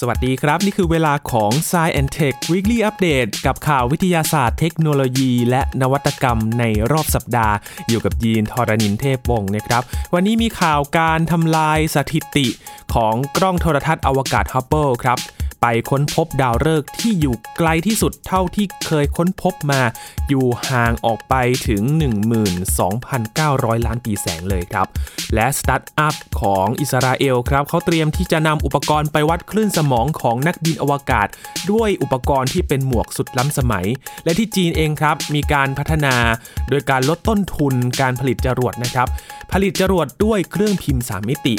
สวัสดีครับ นี่คือเวลาของ Science and Tech Weekly Update กับข่าววิทยาศาสตร์เทคโนโลยี และนวัตกรรมในรอบสัปดาห์ อยู่กับยีนทรณินเทพวงศ์นะครับ วันนี้มีข่าวการทำลายสถิติของกล้องโทรทรรศน์อวกาศฮับเบิลครับ ไปค้นพบดาวฤกษ์ที่อยู่ไกลที่สุดเท่าที่เคยค้นพบมา อยู่ห่างออกไปถึง 12,900 ล้านปีแสงเลยครับ และสตาร์ทอัพของอิสราเอลครับเขาเตรียมที่จะนำอุปกรณ์ไปวัดคลื่นสมองของนักบินอวกาศ ด้วยอุปกรณ์ที่เป็นหมวกสุดล้ำสมัย และที่จีนเองครับมีการพัฒนาโดยการลดต้นทุนการผลิตจรวดนะครับผลิตจรวดด้วยเครื่องพิมพ์ 3 มิติ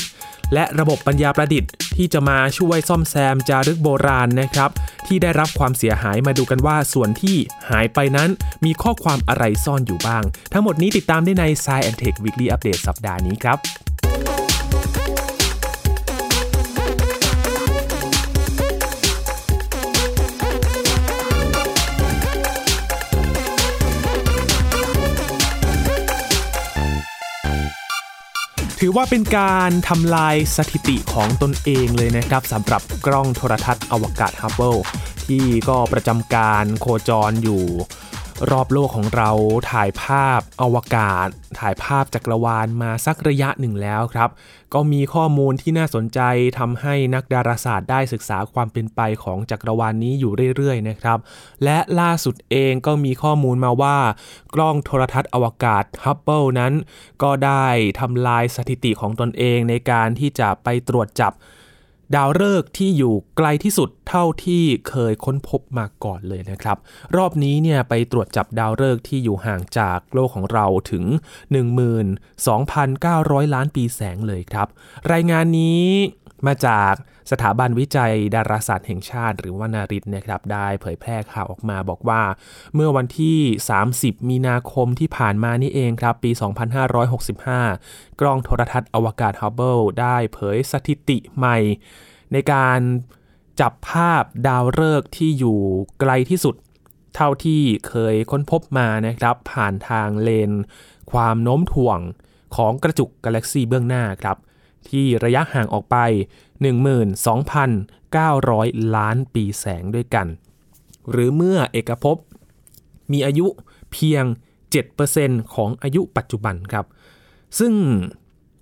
และระบบปัญญาประดิษฐ์ ที่จะมาช่วยซ่อมแซมจารึกโบราณนะครับ ที่ได้รับความเสียหายมาดูกันว่าส่วนที่หายไปนั้นมีข้อความอะไรซ่อนอยู่บ้าง ทั้งหมดนี้ติดตามได้ใน Science Tech Weekly Update สัปดาห์นี้ครับ ถือว่าเป็นการทำลายสถิติของตนเองเลยนะครับสำหรับกล้องโทรทัศน์อวกาศฮับเบิลที่ก็ประจำการโคจรอยู่ รอบโลกของเราถ่ายภาพอวกาศ ถ่ายภาพจักรวาลมาสักระยะหนึ่งแล้วครับ ก็มีข้อมูลที่น่าสนใจทำให้นักดาราศาสตร์ได้ศึกษาความเป็นไปของจักรวาลนนี้อยู่เรื่อยๆนะครับ และล่าสุดเองก็มีข้อมูลมาว่า กล้องโทรทัศน์อวกาศฮับเบิลนั้น ก็ได้ทำลายสถิติของตนเองในการที่จะไปตรวจจับ ดาวฤกษ์ที่อยู่ไกลที่สุดเท่าที่เคยค้นพบมาก่อนเลยนะครับ รอบนี้เนี่ยไปตรวจจับดาวฤกษ์ที่อยู่ห่างจากโลกของเราถึง 12,900 ล้านปีแสงเลยครับ รายงานนี้ มาจากสถาบันวิจัยดาราศาสตร์แห่งชาติ หรือว่านาริตนะครับได้เผยแพร่ข่าวออกมาบอกว่า เมื่อวันที่ 30 มีนาคมที่ผ่านมานี่เองครับปี 2565 กล้องโทรทัศน์อวกาศฮับเบิลได้เผยสถิติใหม่ ในการจับภาพดาวฤกษ์ที่อยู่ไกลที่สุดเท่าที่เคยค้นพบมานะครับ ผ่านทางเลน ความโน้มถ่วงของกระจุกกาแล็กซีเบื้องหน้าครับ ที่ระยะห่างออกไป 12,900 ล้านปีแสงด้วยกัน หรือเมื่อเอกภพมีอายุเพียง 7%ของอายุปัจจุบันครับ ซึ่ง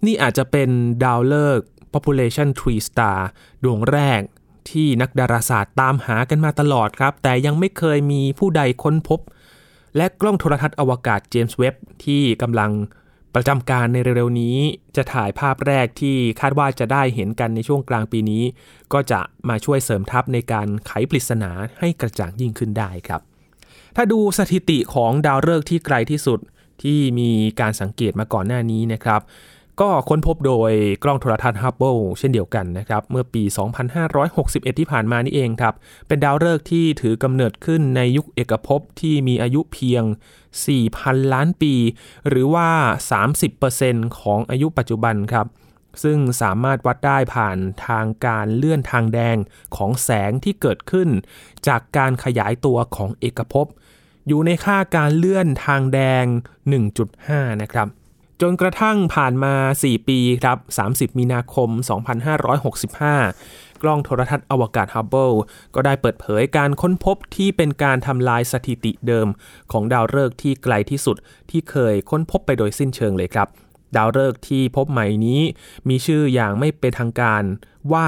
นี่อาจจะเป็นดาวฤกษ์ population tree star ดวงแรกที่นักดาราศาสตร์ตามหากันมาตลอดครับ แต่ยังไม่เคยมีผู้ใดค้นพบ และกล้องโทรทัศน์อวกาศเจมส์เว็บที่กำลัง ประจำการในเร็วๆนี้จะถ่ายภาพแรกที่คาดว่าจะได้เห็นกันในช่วงกลางปีนี้ ก็จะมาช่วยเสริมทัพในการไขปริศนาให้กระจ่างยิ่งขึ้นได้ครับ ถ้าดูสถิติของดาวฤกษ์ที่ไกลที่สุดที่มีการสังเกตมาก่อนหน้านี้นะครับ ก็ค้นพบโดยกล้องโทรทัศน์ฮับเบิลเช่นเดียวกันนะครับ เมื่อปี 2561 ที่ผ่านมานี่เองครับ เป็นดาวฤกษ์ที่ถือกำเนิดขึ้นในยุคเอกภพที่มีอายุเพียง 4,000 ล้านปี หรือว่า 30%ของอายุปัจจุบันครับ ซึ่งสามารถวัดได้ผ่านทางการเลื่อนทางแดงของแสงที่เกิดขึ้น จากการขยายตัวของเอกภพ อยู่ในค่าการเลื่อนทางแดง 1.5 นะครับจนกระทั่งผ่านมา 4 ปีครับ 30 มีนาคม 2565 กล้องโทรทัศน์อวกาศฮับเบิลก็ได้เปิดเผยการค้นพบที่เป็นการทำลายสถิติเดิม ของดาวฤกษ์ที่ไกลที่สุดที่เคยค้นพบไปโดยสิ้นเชิงเลยครับ ดาวฤกษ์ที่พบใหม่นี้ มีชื่ออย่างไม่เป็นทางการว่า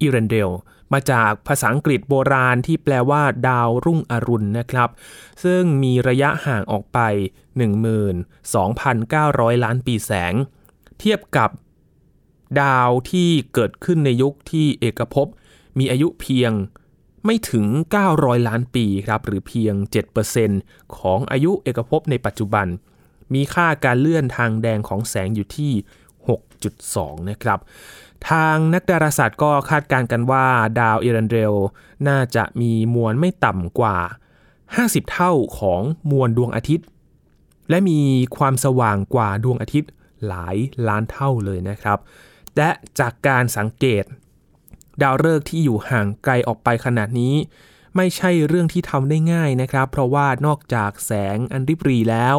อิเรนเดลมาจากภาษาอังกฤษโบราณที่แปลว่า ดาวรุ่งอรุณนะครับ ซึ่งมีระยะห่างออกไป 12,900 ล้านปีแสง เทียบกับ ดาวที่เกิดขึ้นในยุคที่เอกภพมีอายุเพียงไม่ถึง 900 ล้านปีครับหรือเพียง 7%ของอายุเอกภพในปัจจุบัน มีค่าการเลื่อนทางแดงของแสงอยู่ที่ 6.2 นะครับ ทางนักดาราศาสตร์ก็คาดการณ์กันว่าดาวเอรันเดลน่าจะมีมวลไม่ต่ำกว่า 50 เท่าของมวลดวงอาทิตย์ และมีความสว่างกว่าดวงอาทิตย์หลายล้านเท่าเลยนะครับ และจากการสังเกต ดาวฤกษ์ที่อยู่ห่างไกลออกไปขนาดนี้ ไม่ใช่เรื่องที่ทำได้ง่ายนะครับ เพราะว่านอกจากแสงอันริบรีแล้ว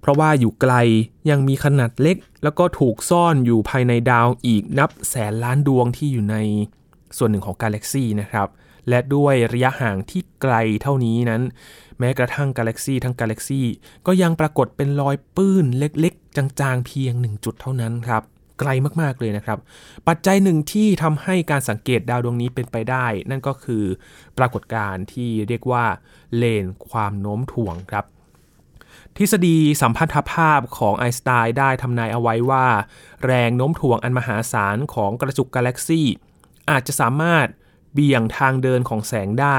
เพราะว่าอยู่ไกลยังมีขนาดเล็ก แล้วก็ถูกซ่อนอยู่ภายในดาวอีกนับแสนล้านดวงที่อยู่ในส่วนหนึ่งของกาแล็กซีนะครับและด้วยระยะห่างที่ไกลเท่านี้นั้น แม้กระทั่งกาแล็กซีทั้งกาแล็กซีก็ยังปรากฏเป็นรอยปื้นเล็กๆ จางๆ เพียง 1 จุดเท่านั้นครับ ไกลมากๆเลยนะครับ ปัจจัยหนึ่งที่ทำให้การสังเกตดาวดวงนี้เป็นไปได้ นั่นก็คือปรากฏการณ์ที่เรียกว่าเลนความโน้มถ่วงครับทฤษฎีสัมพัทธภาพของไอน์สไตน์ได้ทำนายเอาไว้ว่า แรงโน้มถ่วงอันมหาศาลของกระจุกกาแล็กซี่ อาจจะสามารถเบี่ยงทางเดินของแสงได้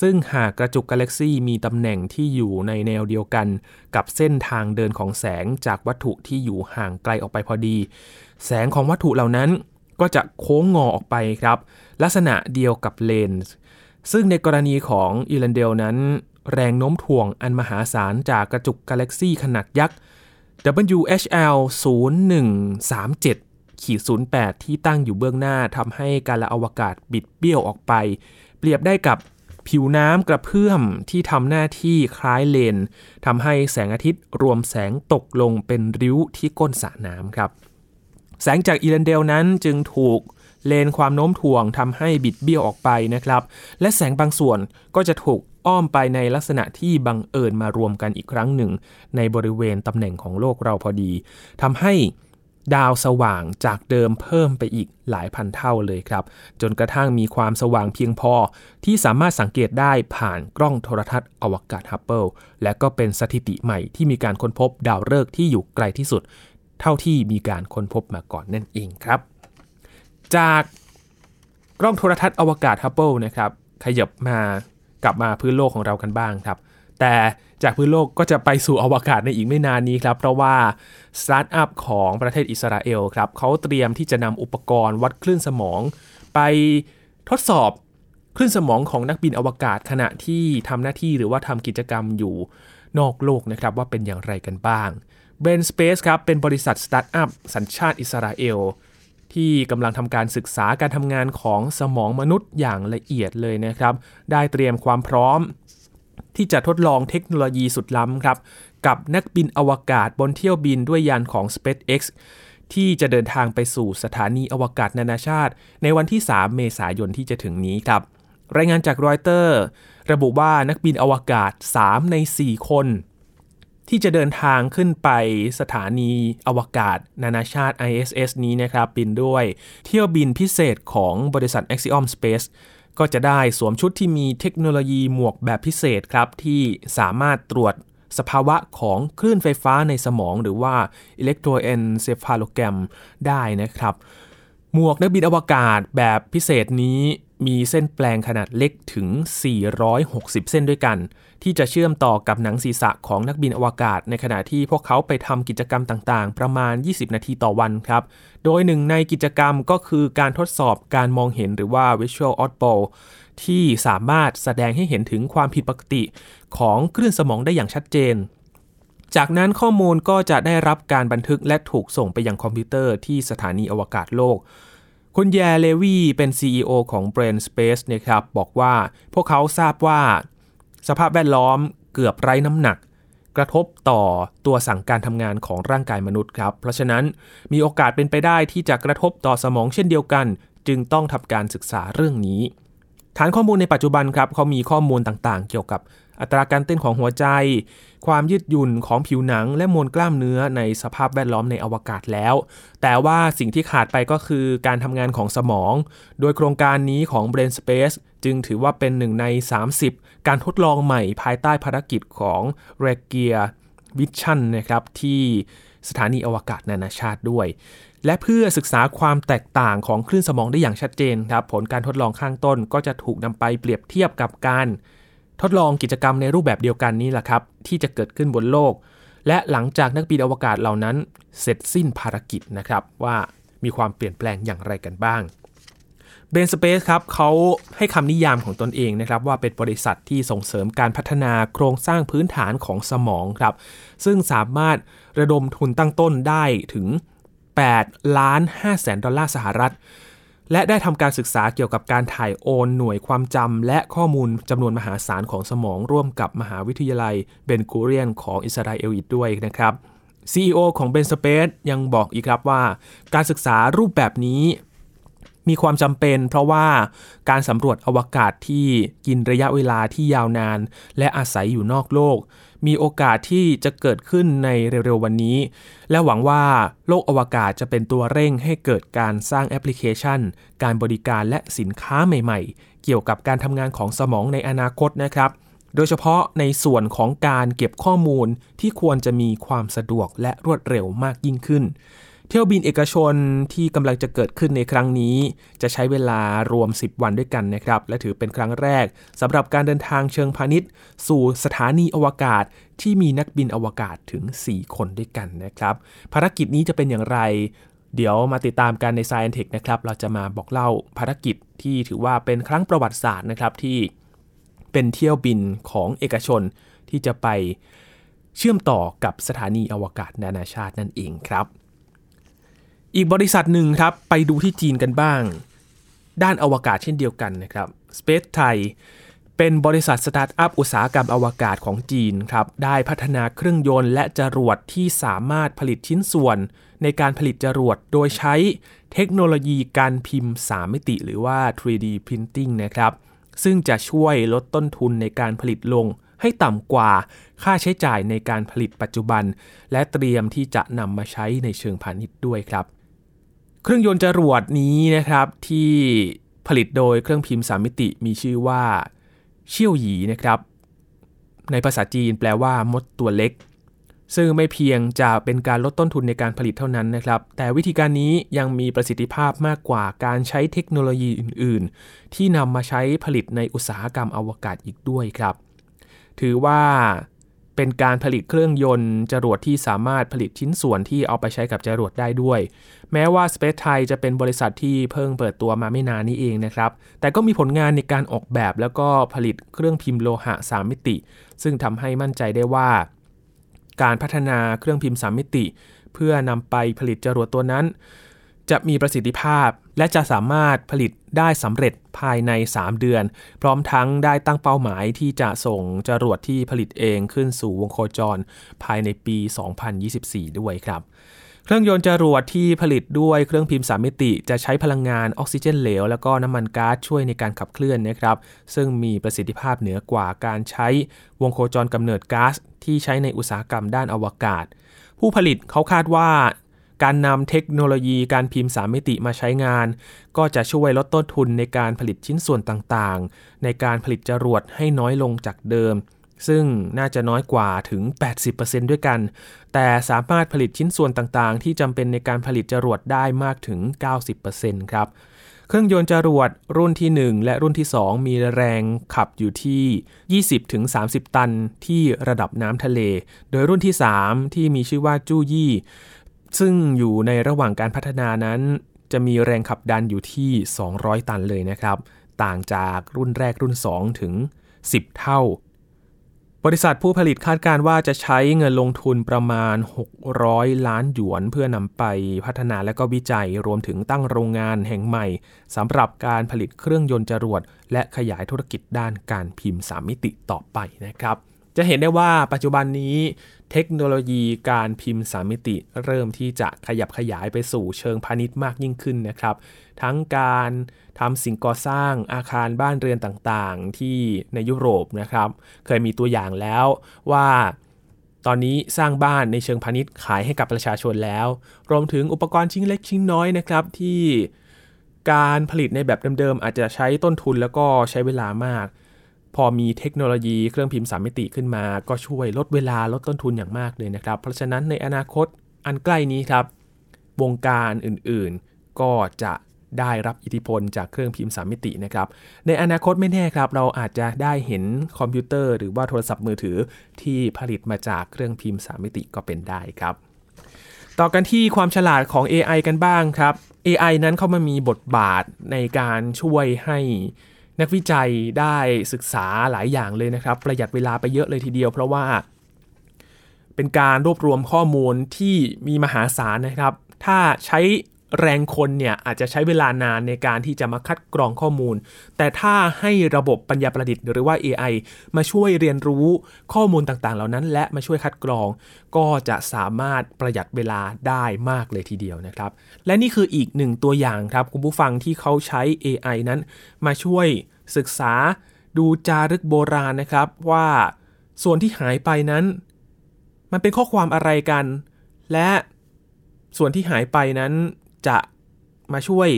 ซึ่งหากกระจุกกาแล็กซี่มีตำแหน่งที่อยู่ในแนวเดียวกัน กับเส้นทางเดินของแสงจากวัตถุที่อยู่ห่างไกลออกไปพอดี แสงของวัตถุเหล่านั้นก็จะโค้งงอออกไปครับ ลักษณะเดียวกับเลนส์ซึ่งในกรณีของอีลันเดลนั้น แรงโน้มถ่วงอันมหาศาลจากกระจุกกาแล็กซีขนาดยักษ์ WHL 0137ขีด08 ที่ตั้งอยู่เบื้องหน้าทำให้การละอวกาศบิดเบี้ยวออกไป เปรียบได้กับผิวน้ำกระเพื่อมที่ทำหน้าที่คล้ายเลนทำให้แสงอาทิตย์รวมแสงตกลงเป็นริ้วที่ก้นสระน้ำครับ แสงจากอีลันเดลนั้นจึงถูกเลนความโน้มถ่วงทำให้บิดเบี้ยวออกไปนะครับ และแสงบางส่วนก็จะถูกอ้อมไปในลักษณะที่บังเอิญมารวมกันอีกครั้งหนึ่ง ในบริเวณตำแหน่งของโลกเราพอดีทำให้ดาวสว่างจากเดิมเพิ่มไปอีกหลายพันเท่าเลยครับ จนกระทั่งมีความสว่างเพียงพอ ที่สามารถสังเกตได้ผ่านกล้องโทรทัศน์อวกาศฮับเบิลและก็เป็นสถิติใหม่ที่มีการค้นพบดาวฤกษ์ที่อยู่ไกลที่สุด เท่าที่มีการค้นพบมาก่อนนั่นเองครับ จากกล้องโทรทรรศน์อวกาศฮับเบิลนะครับขยับมากลับมาพื้นโลกของเรากันบ้างครับ แต่จากพื้นโลกก็จะไปสู่อวกาศในอีกไม่นานนี้ครับ เพราะว่าสตาร์ทอัพของประเทศอิสราเอลครับเขาเตรียมที่จะนำอุปกรณ์วัดคลื่นสมอง ไปทดสอบคลื่นสมองของนักบินอวกาศขณะที่ทำหน้าที่หรือว่าทำกิจกรรมอยู่นอกโลกนะครับว่าเป็นอย่างไรกันบ้าง b r a i n Space ครับเป็นบริษัทสตาร์ทอัพสัญชาติอิสราเอล ที่กำลังทำการศึกษาการทำงานของสมองมนุษย์อย่างละเอียดเลยนะครับ ได้เตรียมความพร้อม ที่จะทดลองเทคโนโลยีสุดล้ำครับ กับนักบินอวกาศบนเที่ยวบินด้วยยานของ SpaceX ที่จะเดินทางไปสู่สถานีอวกาศนานาชาติ ในวันที่ 3 เมษายนที่จะถึงนี้ครับ รายงานจากรอยเตอร์ ระบุว่านักบินอวกาศ 3 ใน 4 คน ที่จะเดินทางขึ้นไปสถานีอวกาศ นานาชาติ ISS นี้นะครับ บินด้วยเที่ยวบินพิเศษของบริษัท Axiom Space ก็จะได้สวมชุดที่มีเทคโนโลยีหมวกแบบพิเศษครับ ที่สามารถตรวจสภาวะของคลื่นไฟฟ้าในสมองหรือว่า electroencephalogram ได้นะครับ หมวกนักบินอวกาศแบบพิเศษนี้ มีเส้นแปลงขนาดเล็กถึง 460 เส้นด้วยกัน ที่จะเชื่อมต่อกับหนังศีรษะของนักบินอวกาศ ในขณะที่พวกเขาไปทำกิจกรรมต่างๆ ประมาณ 20 นาทีต่อวันครับ โดยหนึ่งในกิจกรรมก็คือการทดสอบการมองเห็นหรือว่า visual audible ที่สามารถแสดงให้เห็นถึงความผิดปกติของคลื่นสมองได้อย่างชัดเจนจากนั้นข้อมูลก็จะได้รับการบันทึกและถูกส่งไปยังคอมพิวเตอร์ที่สถานีอวกาศโลก คุณแยเลวีเป็น CEO ของ Brain Space นะครับบอกว่าพวกเขาทราบว่า สภาพแวดล้อมเกือบไร้น้ำหนัก กระทบต่อตัวสั่งการทำงานของร่างกายมนุษย์ครับ เพราะฉะนั้นมีโอกาสเป็นไปได้ที่จะกระทบต่อสมองเช่นเดียวกัน จึงต้องทำการศึกษาเรื่องนี้ ฐานข้อมูลในปัจจุบันครับเขามีข้อมูลต่างๆ เกี่ยวกับ อัตราการเต้นของหัวใจ ความยืดหยุ่นของผิวหนัง และมวลกล้ามเนื้อในสภาพแวดล้อมในอวกาศแล้ว แต่ว่าสิ่งที่ขาดไปก็คือการทำงานของสมอง โดยโครงการนี้ของ Brain Space จึงถือว่าเป็นหนึ่งใน 30 การทดลองใหม่ภายใต้ภารกิจของ r e g i a Vision นะครับที่สถานีอวกาศนานาชาติด้วย และเพื่อศึกษาความแตกต่างของคลื่นสมองได้อย่างชัดเจนครับ ผลการทดลองข้างต้นก็จะถูกนำไปเปรียบเทียบกับการ ทดลองกิจกรรมในรูปแบบเดียวกันนี้แหละครับ ที่จะเกิดขึ้นบนโลก และหลังจากนักบินอวกาศเหล่านั้น เสร็จสิ้นภารกิจนะครับว่ามีความเปลี่ยนแปลงอย่างไรกันบ้าง Brain Space ครับเขาให้คำนิยามของตนเองนะครับ ว่าเป็นบริษัทที่ส่งเสริมการพัฒนาโครงสร้างพื้นฐานของสมองครับ ซึ่งสามารถระดมทุนตั้งต้นได้ถึง 8 ล้าน5แสนดอลลาร์สหรัฐ และได้ทำการศึกษาเกี่ยวกับการถ่ายโอนหน่วยความจำและข้อมูลจำนวนมหาศาลของสมองร่วมกับมหาวิทยาลัยเบนกูเรียนของอิสราเอลอีกด้วยนะครับ CEO ของ Ben Space ยังบอกอีกครับว่า การศึกษารูปแบบนี้มีความจำเป็นเพราะว่าการสำรวจอวกาศที่กินระยะเวลาที่ยาวนาน และอาศัยอยู่นอกโลก มีโอกาสที่จะเกิดขึ้นในเร็วๆวันนี้ และหวังว่าโลกอวกาศจะเป็นตัวเร่งให้เกิดการสร้างแอปพลิเคชัน การบริการและสินค้าใหม่ๆ เกี่ยวกับการทำงานของสมองในอนาคตนะครับ โดยเฉพาะในส่วนของการเก็บข้อมูลที่ควรจะมีความสะดวกและรวดเร็วมากยิ่งขึ้น เที่ยวบินเอกชนที่กำลังจะเกิดขึ้นในครั้งนี้ จะใช้เวลารวม 10 วันด้วยกันนะครับ และถือเป็นครั้งแรกสำหรับการเดินทางเชิงพาณิชย์ สู่สถานีอวกาศที่มีนักบินอวกาศถึง 4 คนด้วยกันนะครับ ภารกิจนี้จะเป็นอย่างไร เดี๋ยวมาติดตามกันใน s c i e n Tech นะครับ เราจะมาบอกเล่าภารกิจที่ถือว่าเป็นครั้งประวัติศาสตร์นะครับที่เป็นเที่ยวบินของเอกชนที่จะไปเชื่อมต่อกับสถานีอวกาศนานาชาตินั่นเองครับ อีกบริษัทหนึ่งครับไปดูที่จีนกันบ้าง ด้านอวกาศเช่นเดียวกันนะครับ Space Thai เป็นบริษัทสตาร์ทอัพอุตสาหกรรมอวกาศของจีนครับได้พัฒนาเครื่องยนต์และจรวดที่สามารถผลิตชิ้นส่วน ในการผลิตจรวดโดยใช้เทคโนโลยีการพิมพ์ 3 มิติ หรือว่า 3D Printing นะครับซึ่งจะช่วยลดต้นทุนในการผลิตลงให้ต่ำกว่าค่าใช้จ่ายในการผลิตปัจจุบัน และเตรียมที่จะนำมาใช้ในเชิงพาณิชย์ด้วยครับ เครื่องยนต์จรวดนี้นะครับที่ผลิตโดยเครื่องพิมพ์สามมิติมีชื่อว่าเชี่ยวหยีนะครับ ในภาษาจีนแปลว่ามดตัวเล็ก ซึ่งไม่เพียงจะเป็นการลดต้นทุนในการผลิตเท่านั้นนะครับ แต่วิธีการนี้ยังมีประสิทธิภาพมากกว่าการใช้เทคโนโลยีอื่น ๆ ที่นำมาใช้ผลิตในอุตสาหกรรมอวกาศอีกด้วยครับ ถือว่า เป็นการผลิตเครื่องยนต์ จรวดที่สามารถผลิตชิ้นส่วนที่เอาไปใช้กับจรวดได้ด้วย แม้ว่า Space Thai จะเป็นบริษัทที่เพิ่งเปิดตัวมาไม่นานนี้เองนะครับ แต่ก็มีผลงานในการออกแบบแล้วก็ผลิตเครื่องพิมพ์โลหะ 3 มิติ ซึ่งทำให้มั่นใจได้ว่า การพัฒนาเครื่องพิมพ์ 3 มิติ เพื่อนำไปผลิตจรวดตัวนั้น จะมีประสิทธิภาพ และจะสามารถผลิตได้สำเร็จภายใน 3 เดือน พร้อมทั้งได้ตั้งเป้าหมายที่จะส่งจรวดที่ผลิตเองขึ้นสู่วงโคจร ภายในปี 2024 ด้วยครับเครื่องยนต์จรวดที่ผลิตด้วยเครื่องพิมพ์สามมิติ จะใช้พลังงานออกซิเจนเหลว แล้วก็น้ำมันก๊าซช่วยในการขับเคลื่อนนะครับ ซึ่งมีประสิทธิภาพเหนือกว่าการใช้วงโคจรกำเนิดก๊าซที่ใช้ในอุตสาหกรรมด้านอวกาศ ผู้ผลิตเขาคาดว่า การนำเทคโนโลยีการพิมพ์ 3 มิติมาใช้งาน ก็จะช่วยลดต้นทุนในการผลิตชิ้นส่วนต่างๆ ในการผลิตจรวดให้น้อยลงจากเดิม ซึ่งน่าจะน้อยกว่าถึง 80%ด้วยกัน แต่สามารถผลิตชิ้นส่วนต่างๆ ที่จำเป็นในการผลิตจรวดได้มากถึง 90%ครับเครื่องยนต์จรวดรุ่นที่ 1 และรุ่นที่ 2 มีแรงขับอยู่ที่ 20-30 ตันที่ระดับน้ำทะเล โดยรุ่นที่ 3 ที่มีชื่อว่าจู้ยี่ ซึ่งอยู่ในระหว่างการพัฒนานั้น จะมีแรงขับดันอยู่ที่ 200 ตันเลยนะครับ ต่างจากรุ่นแรกรุ่น 2 ถึง 10 เท่า บริษัทผู้ผลิตคาดการว่าจะใช้เงินลงทุนประมาณ 600 ล้านหยวน เพื่อนำไปพัฒนาและก็วิจัยรวมถึงตั้งโรงงานแห่งใหม่สำหรับการผลิตเครื่องยนต์จรวด และขยายธุรกิจด้านการพิมพ์3มิติต่อไปนะครับ จะเห็นได้ว่าปัจจุบันนี้เทคโนโลยีการพิมพ์สามมิติ เริ่มที่จะขยับขยายไปสู่เชิงพาณิชย์มากยิ่งขึ้นนะครับ ทั้งการทำสิ่งก่อสร้างอาคารบ้านเรือนต่างๆ ที่ในยุโรปนะครับ เคยมีตัวอย่างแล้วว่าตอนนี้สร้างบ้านในเชิงพาณิชย์ขายให้กับประชาชนแล้ว รวมถึงอุปกรณ์ชิ้นเล็กชิ้นน้อยนะครับที่การผลิตในแบบเดิมๆอาจจะใช้ต้นทุนแล้วก็ใช้เวลามาก พอมีเทคโนโลยีเครื่องพิมพ์สามมิติขึ้นมา ก็ช่วยลดเวลาลดต้นทุนอย่างมากเลยนะครับ เพราะฉะนั้นในอนาคตอันใกล้นี้ครับ วงการอื่นๆ ก็จะได้รับอิทธิพลจากเครื่องพิมพ์สามมิตินะครับ ในอนาคตไม่แน่ครับ เราอาจจะได้เห็นคอมพิวเตอร์ หรือว่าโทรศัพท์มือถือที่ผลิตมาจากเครื่องพิมพ์สามมิติก็เป็นได้ครับ ต่อกันที่ความฉลาดของ AI กันบ้างครับ AI นั้นเข้ามามีบทบาทในการช่วยให้ นักวิจัยได้ศึกษาหลายอย่างเลยนะครับ ประหยัดเวลาไปเยอะเลยทีเดียว เพราะว่าเป็นการรวบรวมข้อมูลที่มีมหาศาลนะครับ ถ้าใช้ แรงคนเนี่ยอาจจะใช้เวลานานในการที่จะมาคัดกรองข้อมูล แต่ถ้าให้ระบบปัญญาประดิษฐ์หรือว่า AI มาช่วยเรียนรู้ข้อมูลต่างๆ เหล่านั้น และมาช่วยคัดกรอง ก็จะสามารถประหยัดเวลาได้มากเลยทีเดียวนะครับ และนี่คืออีกหนึ่งตัวอย่างครับคุณผู้ฟังที่เขาใช้ AI นั้น มาช่วยศึกษาดูจารึกโบราณนะครับว่าส่วนที่หายไปนั้น มันเป็นข้อความอะไรกัน และส่วนที่หายไปนั้น จะมาช่วย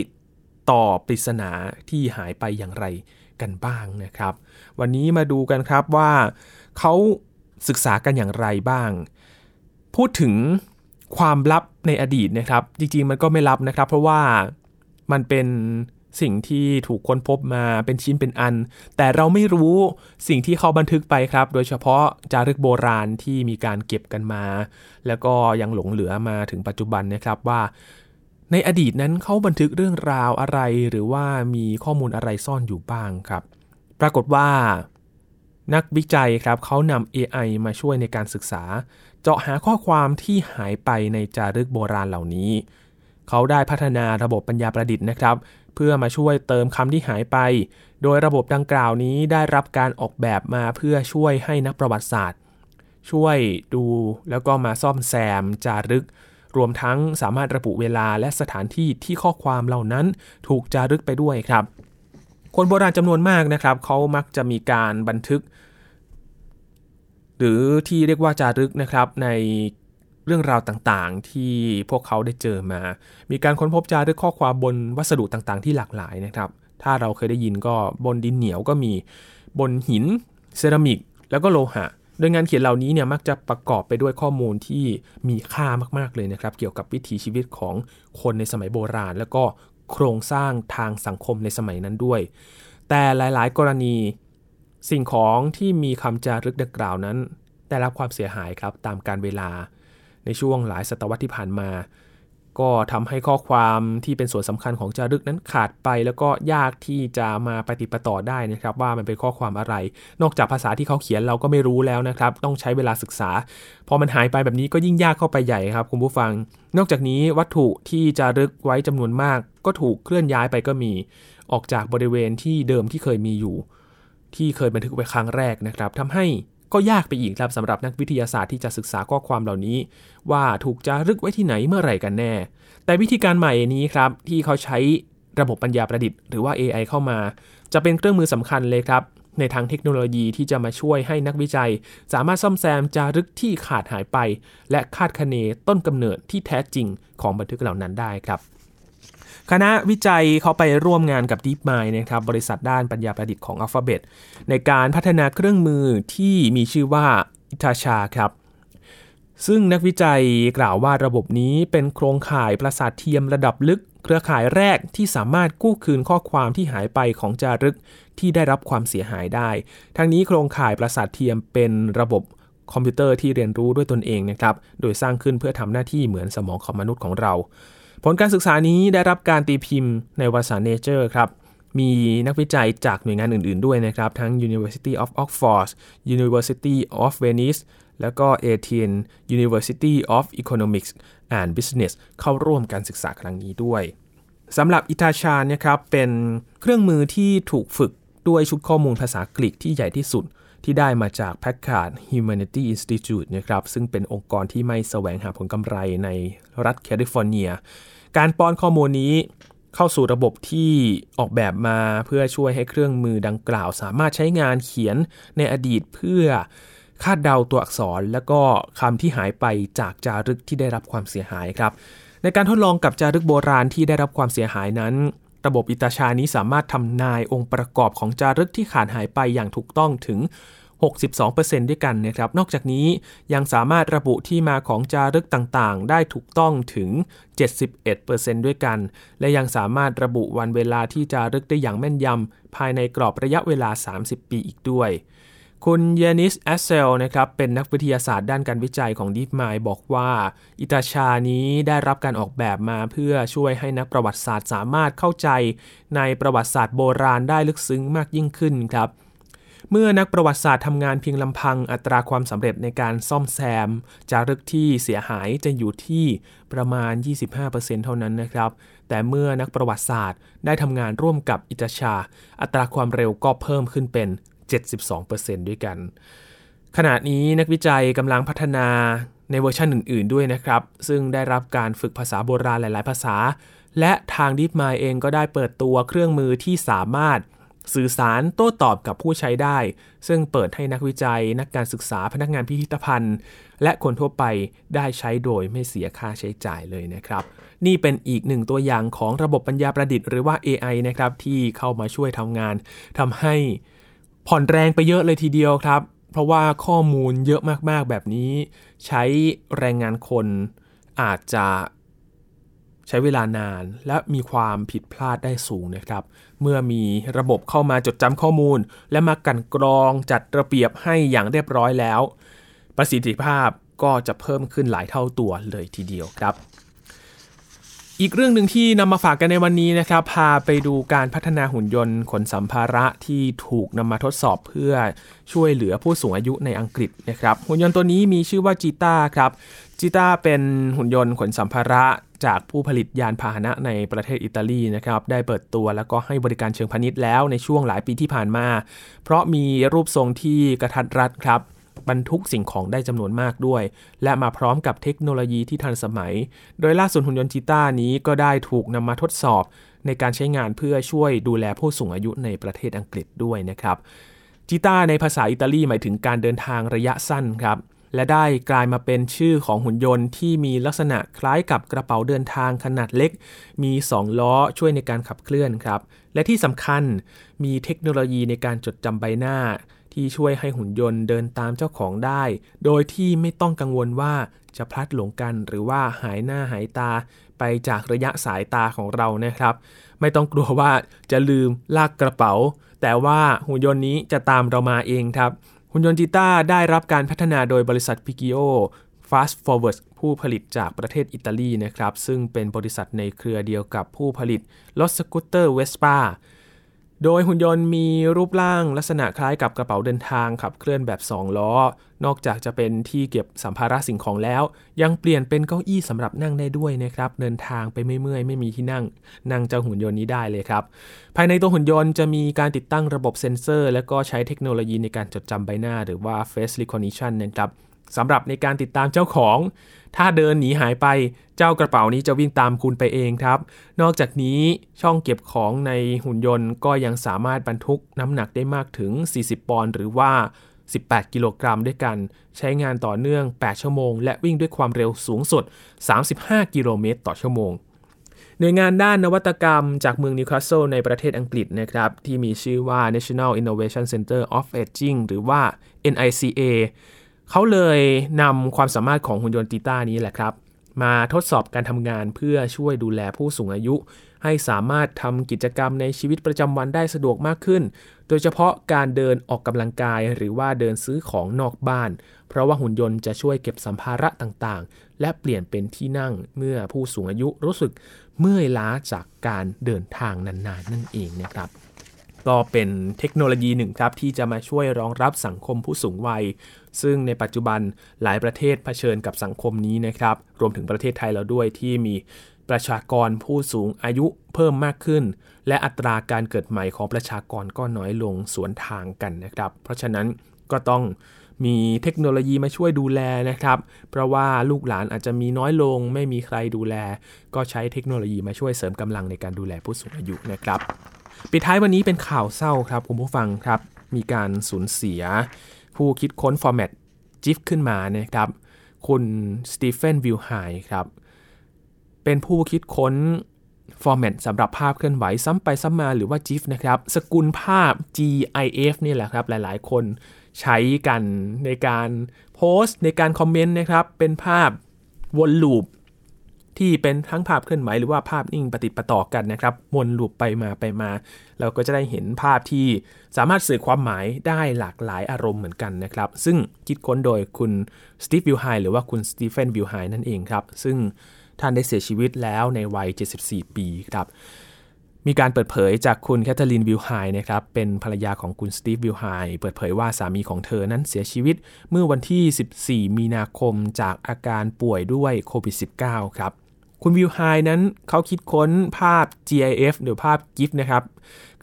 ตอบปริศนาที่หายไปอย่างไรกันบ้างนะครับ วันนี้มาดูกันครับว่าเขาศึกษากันอย่างไรบ้าง พูดถึงความลับในอดีตนะครับ จริงๆมันก็ไม่ลับนะครับ เพราะว่ามันเป็นสิ่งที่ถูกค้นพบมาเป็นชิ้นเป็นอัน แต่เราไม่รู้สิ่งที่เขาบันทึกไปครับ โดยเฉพาะจารึกโบราณที่มีการเก็บกันมา แล้วก็ยังหลงเหลือมาถึงปัจจุบันนะครับว่า ในอดีตนั้นเขาบันทึกเรื่องราวอะไร หรือว่ามีข้อมูลอะไรซ่อนอยู่บ้างครับ ปรากฏว่า นักวิจัยครับเขานำ AI มาช่วยในการศึกษา เจาะหาข้อความที่หายไปในจารึกโบราณเหล่านี้ เขาได้พัฒนาระบบปัญญาประดิษฐ์นะครับ เพื่อมาช่วยเติมคำที่หายไป โดยระบบดังกล่าวนี้ได้รับการออกแบบมาเพื่อช่วยให้นักประวัติศาสตร์ ช่วยดูแล้วก็มาซ่อมแซมจารึก รวมทั้งสามารถระบุเวลาและสถานที่ที่ข้อความเหล่านั้นถูกจารึกไปด้วยครับ คนโบราณจำนวนมากนะครับเขามักจะมีการบันทึก หรือที่เรียกว่าจารึกนะครับในเรื่องราวต่างๆ ที่พวกเขาได้เจอมา มีการค้นพบจารึกข้อความบนวัสดุต่างๆ ที่หลากหลายนะครับ ถ้าเราเคยได้ยินก็บนดินเหนียวก็มีบนหินเซรามิก แล้วก็โลหะ โดยงานเขียนเหล่านี้เนี่ยมักจะประกอบไปด้วยข้อมูลที่มีค่ามาก ๆ เลยนะครับ เกี่ยวกับวิถีชีวิตของคนในสมัยโบราณ แล้วก็โครงสร้างทางสังคมในสมัยนั้นด้วย แต่หลายๆ กรณีสิ่งของที่มีคำจารึกดังกล่าวนั้น ได้รับความเสียหายครับตามการเวลาในช่วงหลายศตวรรษที่ผ่านมา ก็ทำให้ข้อความที่เป็นส่วนสำคัญของจารึกนั้นขาดไป แล้วก็ยากที่จะมาปฏิปต่อได้นะครับ ว่ามันเป็นข้อความอะไร นอกจากภาษาที่เขาเขียนเราก็ไม่รู้แล้วนะครับ ต้องใช้เวลาศึกษา พอมันหายไปแบบนี้ก็ยิ่งยากเข้าไปใหญ่ครับคุณผู้ฟัง นอกจากนี้วัตถุที่จารึกไว้จำนวนมาก ก็ถูกเคลื่อนย้ายไปก็มี ออกจากบริเวณที่เดิมที่เคยมีอยู่ ที่เคยบันทึกไว้ครั้งแรกนะครับทำให้ ก็ยากไปอีกครับสำหรับนักวิทยาศาสตร์ที่จะศึกษาข้อความเหล่านี้ ว่าถูกจารึกไว้ที่ไหนเมื่อไหร่กันแน่ แต่วิธีการใหม่นี้ครับที่เขาใช้ระบบปัญญาประดิษฐ์หรือว่า AI เข้ามา จะเป็นเครื่องมือสำคัญเลยครับ ในทางเทคโนโลยีที่จะมาช่วยให้นักวิจัย สามารถซ่อมแซมจารึกที่ขาดหายไป และคาดคะเนต้นกำเนิดที่แท้จริงของบันทึกเหล่านั้นได้ครับ คณะวิจัยเขาไปร่วมงานกับ DeepMind นะครับบริษัทด้านปัญญาประดิษฐ์ของ Alphabet ในการพัฒนาเครื่องมือที่มีชื่อว่าอิตาชาครับ ซึ่งนักวิจัยกล่าวว่าระบบนี้เป็นโครงข่ายประสาทเทียมระดับลึก เครือข่ายแรกที่สามารถกู้คืนข้อความที่หายไปของจารึกที่ได้รับความเสียหายได้ ทั้งนี้โครงข่ายประสาทเทียมเป็นระบบคอมพิวเตอร์ที่เรียนรู้ด้วยตนเองนะครับ โดยสร้างขึ้นเพื่อทำหน้าที่เหมือนสมองของมนุษย์ของเรา ผลการศึกษานี้ได้รับการตีพิมพ์ในวารสาร Nature ครับ มีนักวิจัยจากหน่วยงานอื่น ๆ ด้วยนะครับ ทั้ง University of Oxford University of Venice แล้วก็ ATN University of Economics and Business เข้าร่วมการศึกษาครั้งนี้ด้วยสำหรับอิตาชาเนี่ยครับเป็นเครื่องมือที่ถูกฝึกด้วยชุดข้อมูลภาษากรีกที่ใหญ่ที่สุดที่ได้มาจาก Packard Humanity Institute นะครับซึ่งเป็นองค์กรที่ไม่แสวงหาผลกำไรในรัฐแคลิฟอร์เนีย การป้อนข้อมูลนี้เข้าสู่ระบบที่ออกแบบมาเพื่อช่วยให้เครื่องมือดังกล่าว สามารถใช้งานเขียนในอดีตเพื่อคาดเดาตัวอักษร และก็คำที่หายไปจากจารึกที่ได้รับความเสียหายครับ ในการทดลองกับจารึกโบราณที่ได้รับความเสียหายนั้น ระบบอิตาชานี้สามารถทำนายองค์ประกอบของจารึกที่ขาดหายไปอย่างถูกต้องถึง 62%ด้วยกันนะครับ นอกจากนี้ยังสามารถระบุที่มาของจารึกต่างๆ ได้ถูกต้องถึง 71%ด้วยกัน และยังสามารถระบุวันเวลาที่จารึกได้อย่างแม่นยำภายในกรอบระยะเวลา 30 ปีอีกด้วยคุณ Yannis Assael นะครับเป็นนักวิทยาศาสตร์ด้านการวิจัยของ DeepMind บอกว่า Ithaca นี้ได้รับการออกแบบมาเพื่อช่วยให้นักประวัติศาสตร์สามารถเข้าใจในประวัติศาสตร์โบราณได้ลึกซึ้งมากยิ่งขึ้นครับ เมื่อนักประวัติศาสตร์ทำงานเพียงลำพังอัตราความสำเร็จในการซ่อมแซม จารึกที่เสียหายจะอยู่ที่ประมาณ 25%เท่านั้นนะครับ แต่เมื่อนักประวัติศาสตร์ได้ทำงานร่วมกับอิตาชา อัตราความเร็วก็เพิ่มขึ้นเป็น 72%ด้วยกัน ขณะนี้นักวิจัยกำลังพัฒนาในเวอร์ชันอื่น ๆ ด้วยนะครับ ซึ่งได้รับการฝึกภาษาโบราณหลาย ๆ ภาษา และทาง DeepMind เองก็ได้เปิดตัวเครื่องมือที่สามารถ สื่อสารโต้ตอบกับผู้ใช้ได้ ซึ่งเปิดให้นักวิจัย นักการศึกษาพนักงานพิพิธภัณฑ์ และคนทั่วไปได้ใช้โดยไม่เสียค่าใช้จ่ายเลยนะครับ นี่เป็นอีกหนึ่งตัวอย่างของระบบปัญญาประดิษฐ์หรือว่า AI นะครับที่เข้ามาช่วยทำงานทำให้ผ่อนแรงไปเยอะเลยทีเดียวครับ เพราะว่าข้อมูลเยอะมากๆแบบนี้ ใช้แรงงานคนอาจจะ ใช้เวลานานและมีความผิดพลาดได้สูงนะครับ เมื่อมีระบบเข้ามาจดจำข้อมูล และมากันกรองจัดระเบียบให้อย่างเรียบร้อยแล้ว ประสิทธิภาพก็จะเพิ่มขึ้นหลายเท่าตัวเลยทีเดียวครับ อีกเรื่องหนึ่งที่นำมาฝากกันในวันนี้นะครับ พาไปดูการพัฒนาหุ่นยนต์ขนสัมภาระที่ถูกนำมาทดสอบเพื่อช่วยเหลือผู้สูงอายุในอังกฤษนะครับ หุ่นยนต์ตัวนี้มีชื่อว่าจีต้าครับจีต้าเป็นหุ่นยนต์ขนสัมภาระจากผู้ผลิตยานพาหนะในประเทศอิตาลีนะครับได้เปิดตัวแล้วก็ให้บริการเชิงพาณิชย์แล้วในช่วงหลายปีที่ผ่านมา เพราะมีรูปทรงที่กระทัดรัดครับบรรทุกสิ่งของได้จำนวนมากด้วย และมาพร้อมกับเทคโนโลยีที่ทันสมัย โดยล่าสุดหุ่นยนต์จิต้านี้ก็ได้ถูกนำมาทดสอบ ในการใช้งานเพื่อช่วยดูแลผู้สูงอายุในประเทศอังกฤษด้วยนะครับจิต้าในภาษาอิตาลีหมายถึงการเดินทางระยะสั้นครับ และได้กลายมาเป็นชื่อของหุ่นยนต์ที่มีลักษณะคล้ายกับกระเป๋าเดินทางขนาดเล็ก มี 2 ล้อช่วยในการขับเคลื่อนครับ และที่สำคัญมีเทคโนโลยีในการจดจำใบหน้า ที่ช่วยให้หุ่นยนต์เดินตามเจ้าของได้ โดยที่ไม่ต้องกังวลว่าจะพลัดหลงกันหรือว่าหายหน้าหายตาไปจากระยะสายตาของเรานะครับ ไม่ต้องกลัวว่าจะลืมลากกระเป๋า แต่ว่าหุ่นยนต์นี้จะตามเรามาเองครับ หุ่นยนต์ Gita ได้รับการพัฒนาโดยบริษัทพิกิโอ Fast Forward ผู้ผลิตจากประเทศอิตาลีนะครับ ซึ่งเป็นบริษัทในเครือเดียวกับผู้ผลิตรถสกูตเตอร์เวสป้า โดยหุ่นยนต์มีรูปร่างลักษณะคล้ายกับกระเป๋าเดินทางขับเคลื่อนแบบ 2 ล้อ นอกจากจะเป็นที่เก็บสัมภาระสิ่งของแล้ว ยังเปลี่ยนเป็นเก้าอี้สำหรับนั่งได้ด้วยนะครับ เดินทางไปไม่เมื่อยไม่มีที่นั่ง นั่งเจ้าหุ่นยนต์นี้ได้เลยครับ ภายในตัวหุ่นยนต์จะมีการติดตั้งระบบเซ็นเซอร์ และก็ใช้เทคโนโลยีในการจดจำใบหน้า หรือว่า face recognition นะครับสำหรับในการติดตามเจ้าของ ถ้าเดินหนีหายไปเจ้ากระเป๋านี้จะวิ่งตามคุณไปเองครับ นอกจากนี้ช่องเก็บของในหุ่นยนต์ก็ยังสามารถบรรทุกน้ำหนักได้มากถึง 40 ปอนด์หรือว่า 18 กิโลกรัมด้วยกัน ใช้งานต่อเนื่อง 8 ชั่วโมง และวิ่งด้วยความเร็วสูงสุด 35 กิโลเมตรต่อชั่วโมงหน่วยงานด้านนวัตกรรมจากเมืองนิวคาสเซิลในประเทศอังกฤษนะครับ ที่มีชื่อว่า National Innovation Center of Aging หรือว่า NICA เขาเลยนำความสามารถของหุ่นยนต์ Gita นี้แหละครับ มาทดสอบการทำงานเพื่อช่วยดูแลผู้สูงอายุ ให้สามารถทำกิจกรรมในชีวิตประจำวันได้สะดวกมากขึ้น โดยเฉพาะการเดินออกกำลังกายหรือว่าเดินซื้อของนอกบ้าน เพราะว่าหุ่นยนต์จะช่วยเก็บสัมภาระต่างๆ และเปลี่ยนเป็นที่นั่งเมื่อผู้สูงอายุรู้สึกเมื่อยล้าจากการเดินทางนานๆนนนั่นเองนะครับ ก็เป็นเทคโนโลยีหนึ่งครับที่จะมาช่วยรองรับสังคมผู้สูงวัย ซึ่งในปัจจุบันหลายประเทศเผชิญกับสังคมนี้นะครับ รวมถึงประเทศไทยเราด้วยที่มีประชากรผู้สูงอายุเพิ่มมากขึ้น และอัตราการเกิดใหม่ของประชากรก็น้อยลงสวนทางกันนะครับ เพราะฉะนั้นก็ต้องมีเทคโนโลยีมาช่วยดูแลนะครับ เพราะว่าลูกหลานอาจจะมีน้อยลง ไม่มีใครดูแล ก็ใช้เทคโนโลยีมาช่วยเสริมกำลังในการดูแลผู้สูงอายุนะครับ ปิดท้ายวันนี้เป็นข่าวเศร้าครับคุณผู้ฟังครับ มีการสูญเสีย ผู้คิดค้นฟอร์แมต GIF ขึ้นมานะครับ คุณสตีเฟนวิลไฮครับ เป็นผู้คิดค้นฟอร์แมตสำหรับภาพเคลื่อนไหวซ้ำไปซ้ำมาหรือว่า GIF นะครับ สกุลภาพ GIF นี่แหละครับ หลายๆ คนใช้กันในการโพสต์ในการคอมเมนต์นะครับ เป็นภาพวน loop ที่เป็นทั้งภาพเคลื่อนไหวหรือว่าภาพนิ่งปะติดปะต่อกันนะครับวน loop ไปมาไปมา เราก็จะได้เห็นภาพที่สามารถสื่อความหมายได้หลากหลายอารมณ์เหมือนกันนะครับ ซึ่งคิดค้นโดยคุณสตีฟวิลไฮหรือว่าคุณสตีเฟนวิลไฮนั่นเองครับ ซึ่งท่านได้เสียชีวิตแล้วในวัย 74 ปีครับมีการเปิดเผยจากคุณแคทเธอรีนวิลไฮนะครับ เป็นภรรยาของคุณสตีฟวิลไฮเปิดเผยว่าสามีของเธอนั้นเสียชีวิตเมื่อวันที่ 14 มีนาคมจากอาการป่วยด้วยโควิด -19 ครับ คุณวิลไฮนั้นเขาคิดค้นภาพ GIF หรือภาพ GIF นะครับ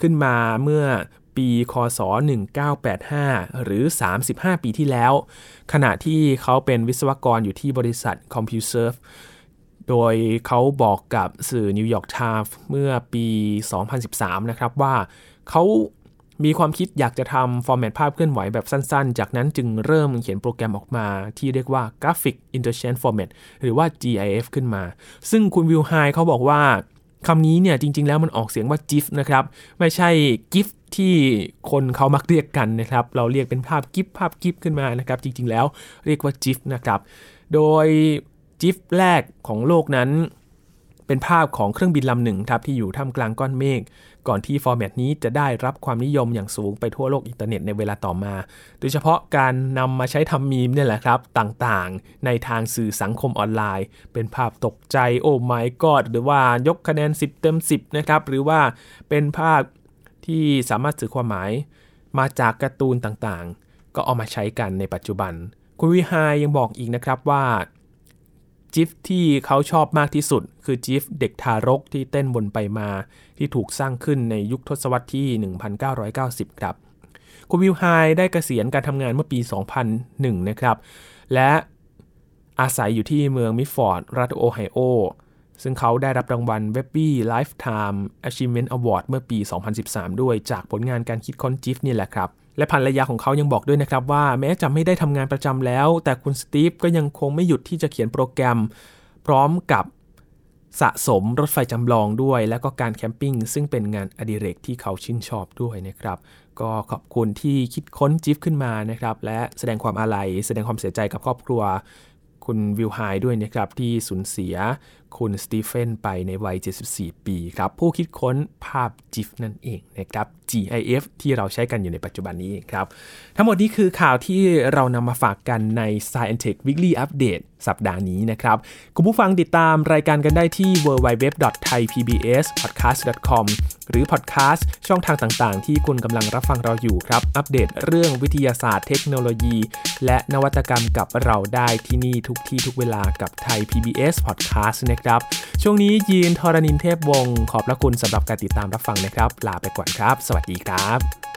ขึ้นมาเมื่อปีคศ 1985 หรือ 35 ปีที่แล้ว ขณะที่เขาเป็นวิศวกรอยู่ที่บริษัท CompuServe โดยเขาบอกกับสื่อนิวยอร์กไทม์เมื่อปี 2013 นะครับว่าเขา มีความคิดอยากจะทำฟอร์แมตภาพเคลื่อนไหวแบบสั้นๆ จากนั้นจึงเริ่มเขียนโปรแกรมออกมาที่เรียกว่า Graphic Interchange Format หรือว่า GIF ขึ้นมา ซึ่งคุณวิวไฮเขาบอกว่าคำนี้เนี่ยจริง ๆ แล้วมันออกเสียงว่า GIF นะครับ ไม่ใช่ GIF ที่คนเขามักเรียกกันนะครับ เราเรียกเป็นภาพ GIF ภาพ GIF ขึ้นมานะครับ จริง ๆ แล้วเรียกว่า GIF นะครับ โดย GIF แรกของโลกนั้น เป็นภาพของเครื่องบินลำหนึ่งครับที่อยู่ท่ามกลางก้อนเมฆ ก่อนที่ฟอร์แมตนี้จะได้รับความนิยมอย่างสูงไปทั่วโลกอินเทอร์เน็ตในเวลาต่อมา โดยเฉพาะการนำมาใช้ทำมีมเนี่ยแหละครับ ต่างๆ ในทางสื่อสังคมออนไลน์ เป็นภาพตกใจโอ้ my god หรือว่ายกคะแนน 10 เต็ม 10 นะครับ หรือว่าเป็นภาพที่สามารถสื่อความหมาย มาจากการ์ตูนต่างๆ ก็เอามาใช้กันในปัจจุบัน คุณวิไฮยังบอกอีกนะครับว่า จิฟที่เขาชอบมากที่สุด คือจิฟเด็กทารกที่เต้นบนไปมา ที่ถูกสร้างขึ้นในยุคทศวรรษที่ 1990 ครับ คุณวิวไฮได้เกษียณการทำงานเมื่อปี 2001 นะครับ และอาศัยอยู่ที่เมืองมิฟอร์ด รัฐโอไฮโอ ซึ่งเขาได้รับรางวัล Webby Lifetime Achievement Award เมื่อปี 2013 ด้วยจากผลงานการคิดค้นจิฟนี่แหละครับ และภรรยาของเขายังบอกด้วยนะครับว่าแม้จะไม่ได้ทำงานประจำแล้ว แต่คุณสตีฟก็ยังคงไม่หยุดที่จะเขียนโปรแกรม พร้อมกับสะสมรถไฟจำลองด้วย และก็การ camping ซึ่งเป็นงานอดิเรกที่เขาชื่นชอบด้วยนะครับ ก็ขอบคุณที่คิดค้น GIF ขึ้นมานะครับ และแสดงความอาลัย แสดงความเสียใจกับครอบครัว คุณวิลไฮด้วยนะครับที่สูญเสีย คุณสตีเฟนไปในวัย 74 ปีครับ ผู้คิดค้นภาพ GIF นั่นเองนะครับ GIF ที่เราใช้กันอยู่ในปัจจุบันนี้ครับ ทั้งหมดนี้คือข่าวที่เรานำมาฝากกันใน Science Tech Weekly Update สัปดาห์นี้นะครับ คุณผู้ฟังติดตามรายการกันได้ที่ www.thaipbspodcast.com หรือพอดแคสต์ช่องทางต่างๆ ที่คุณกำลังรับฟังเราอยู่ครับ อัปเดตเรื่องวิทยาศาสตร์เทคโนโลยี และนวัตกรรมกับเราได้ที่นี่ทุกที่ทุกเวลากับไทย PBS Podcast นะครับ ช่วงนี้ยีนทรณินเทพวงศ์ขอบพระคุณสำหรับการติดตามรับฟังนะครับ ลาไปก่อนครับ สวัสดีครับ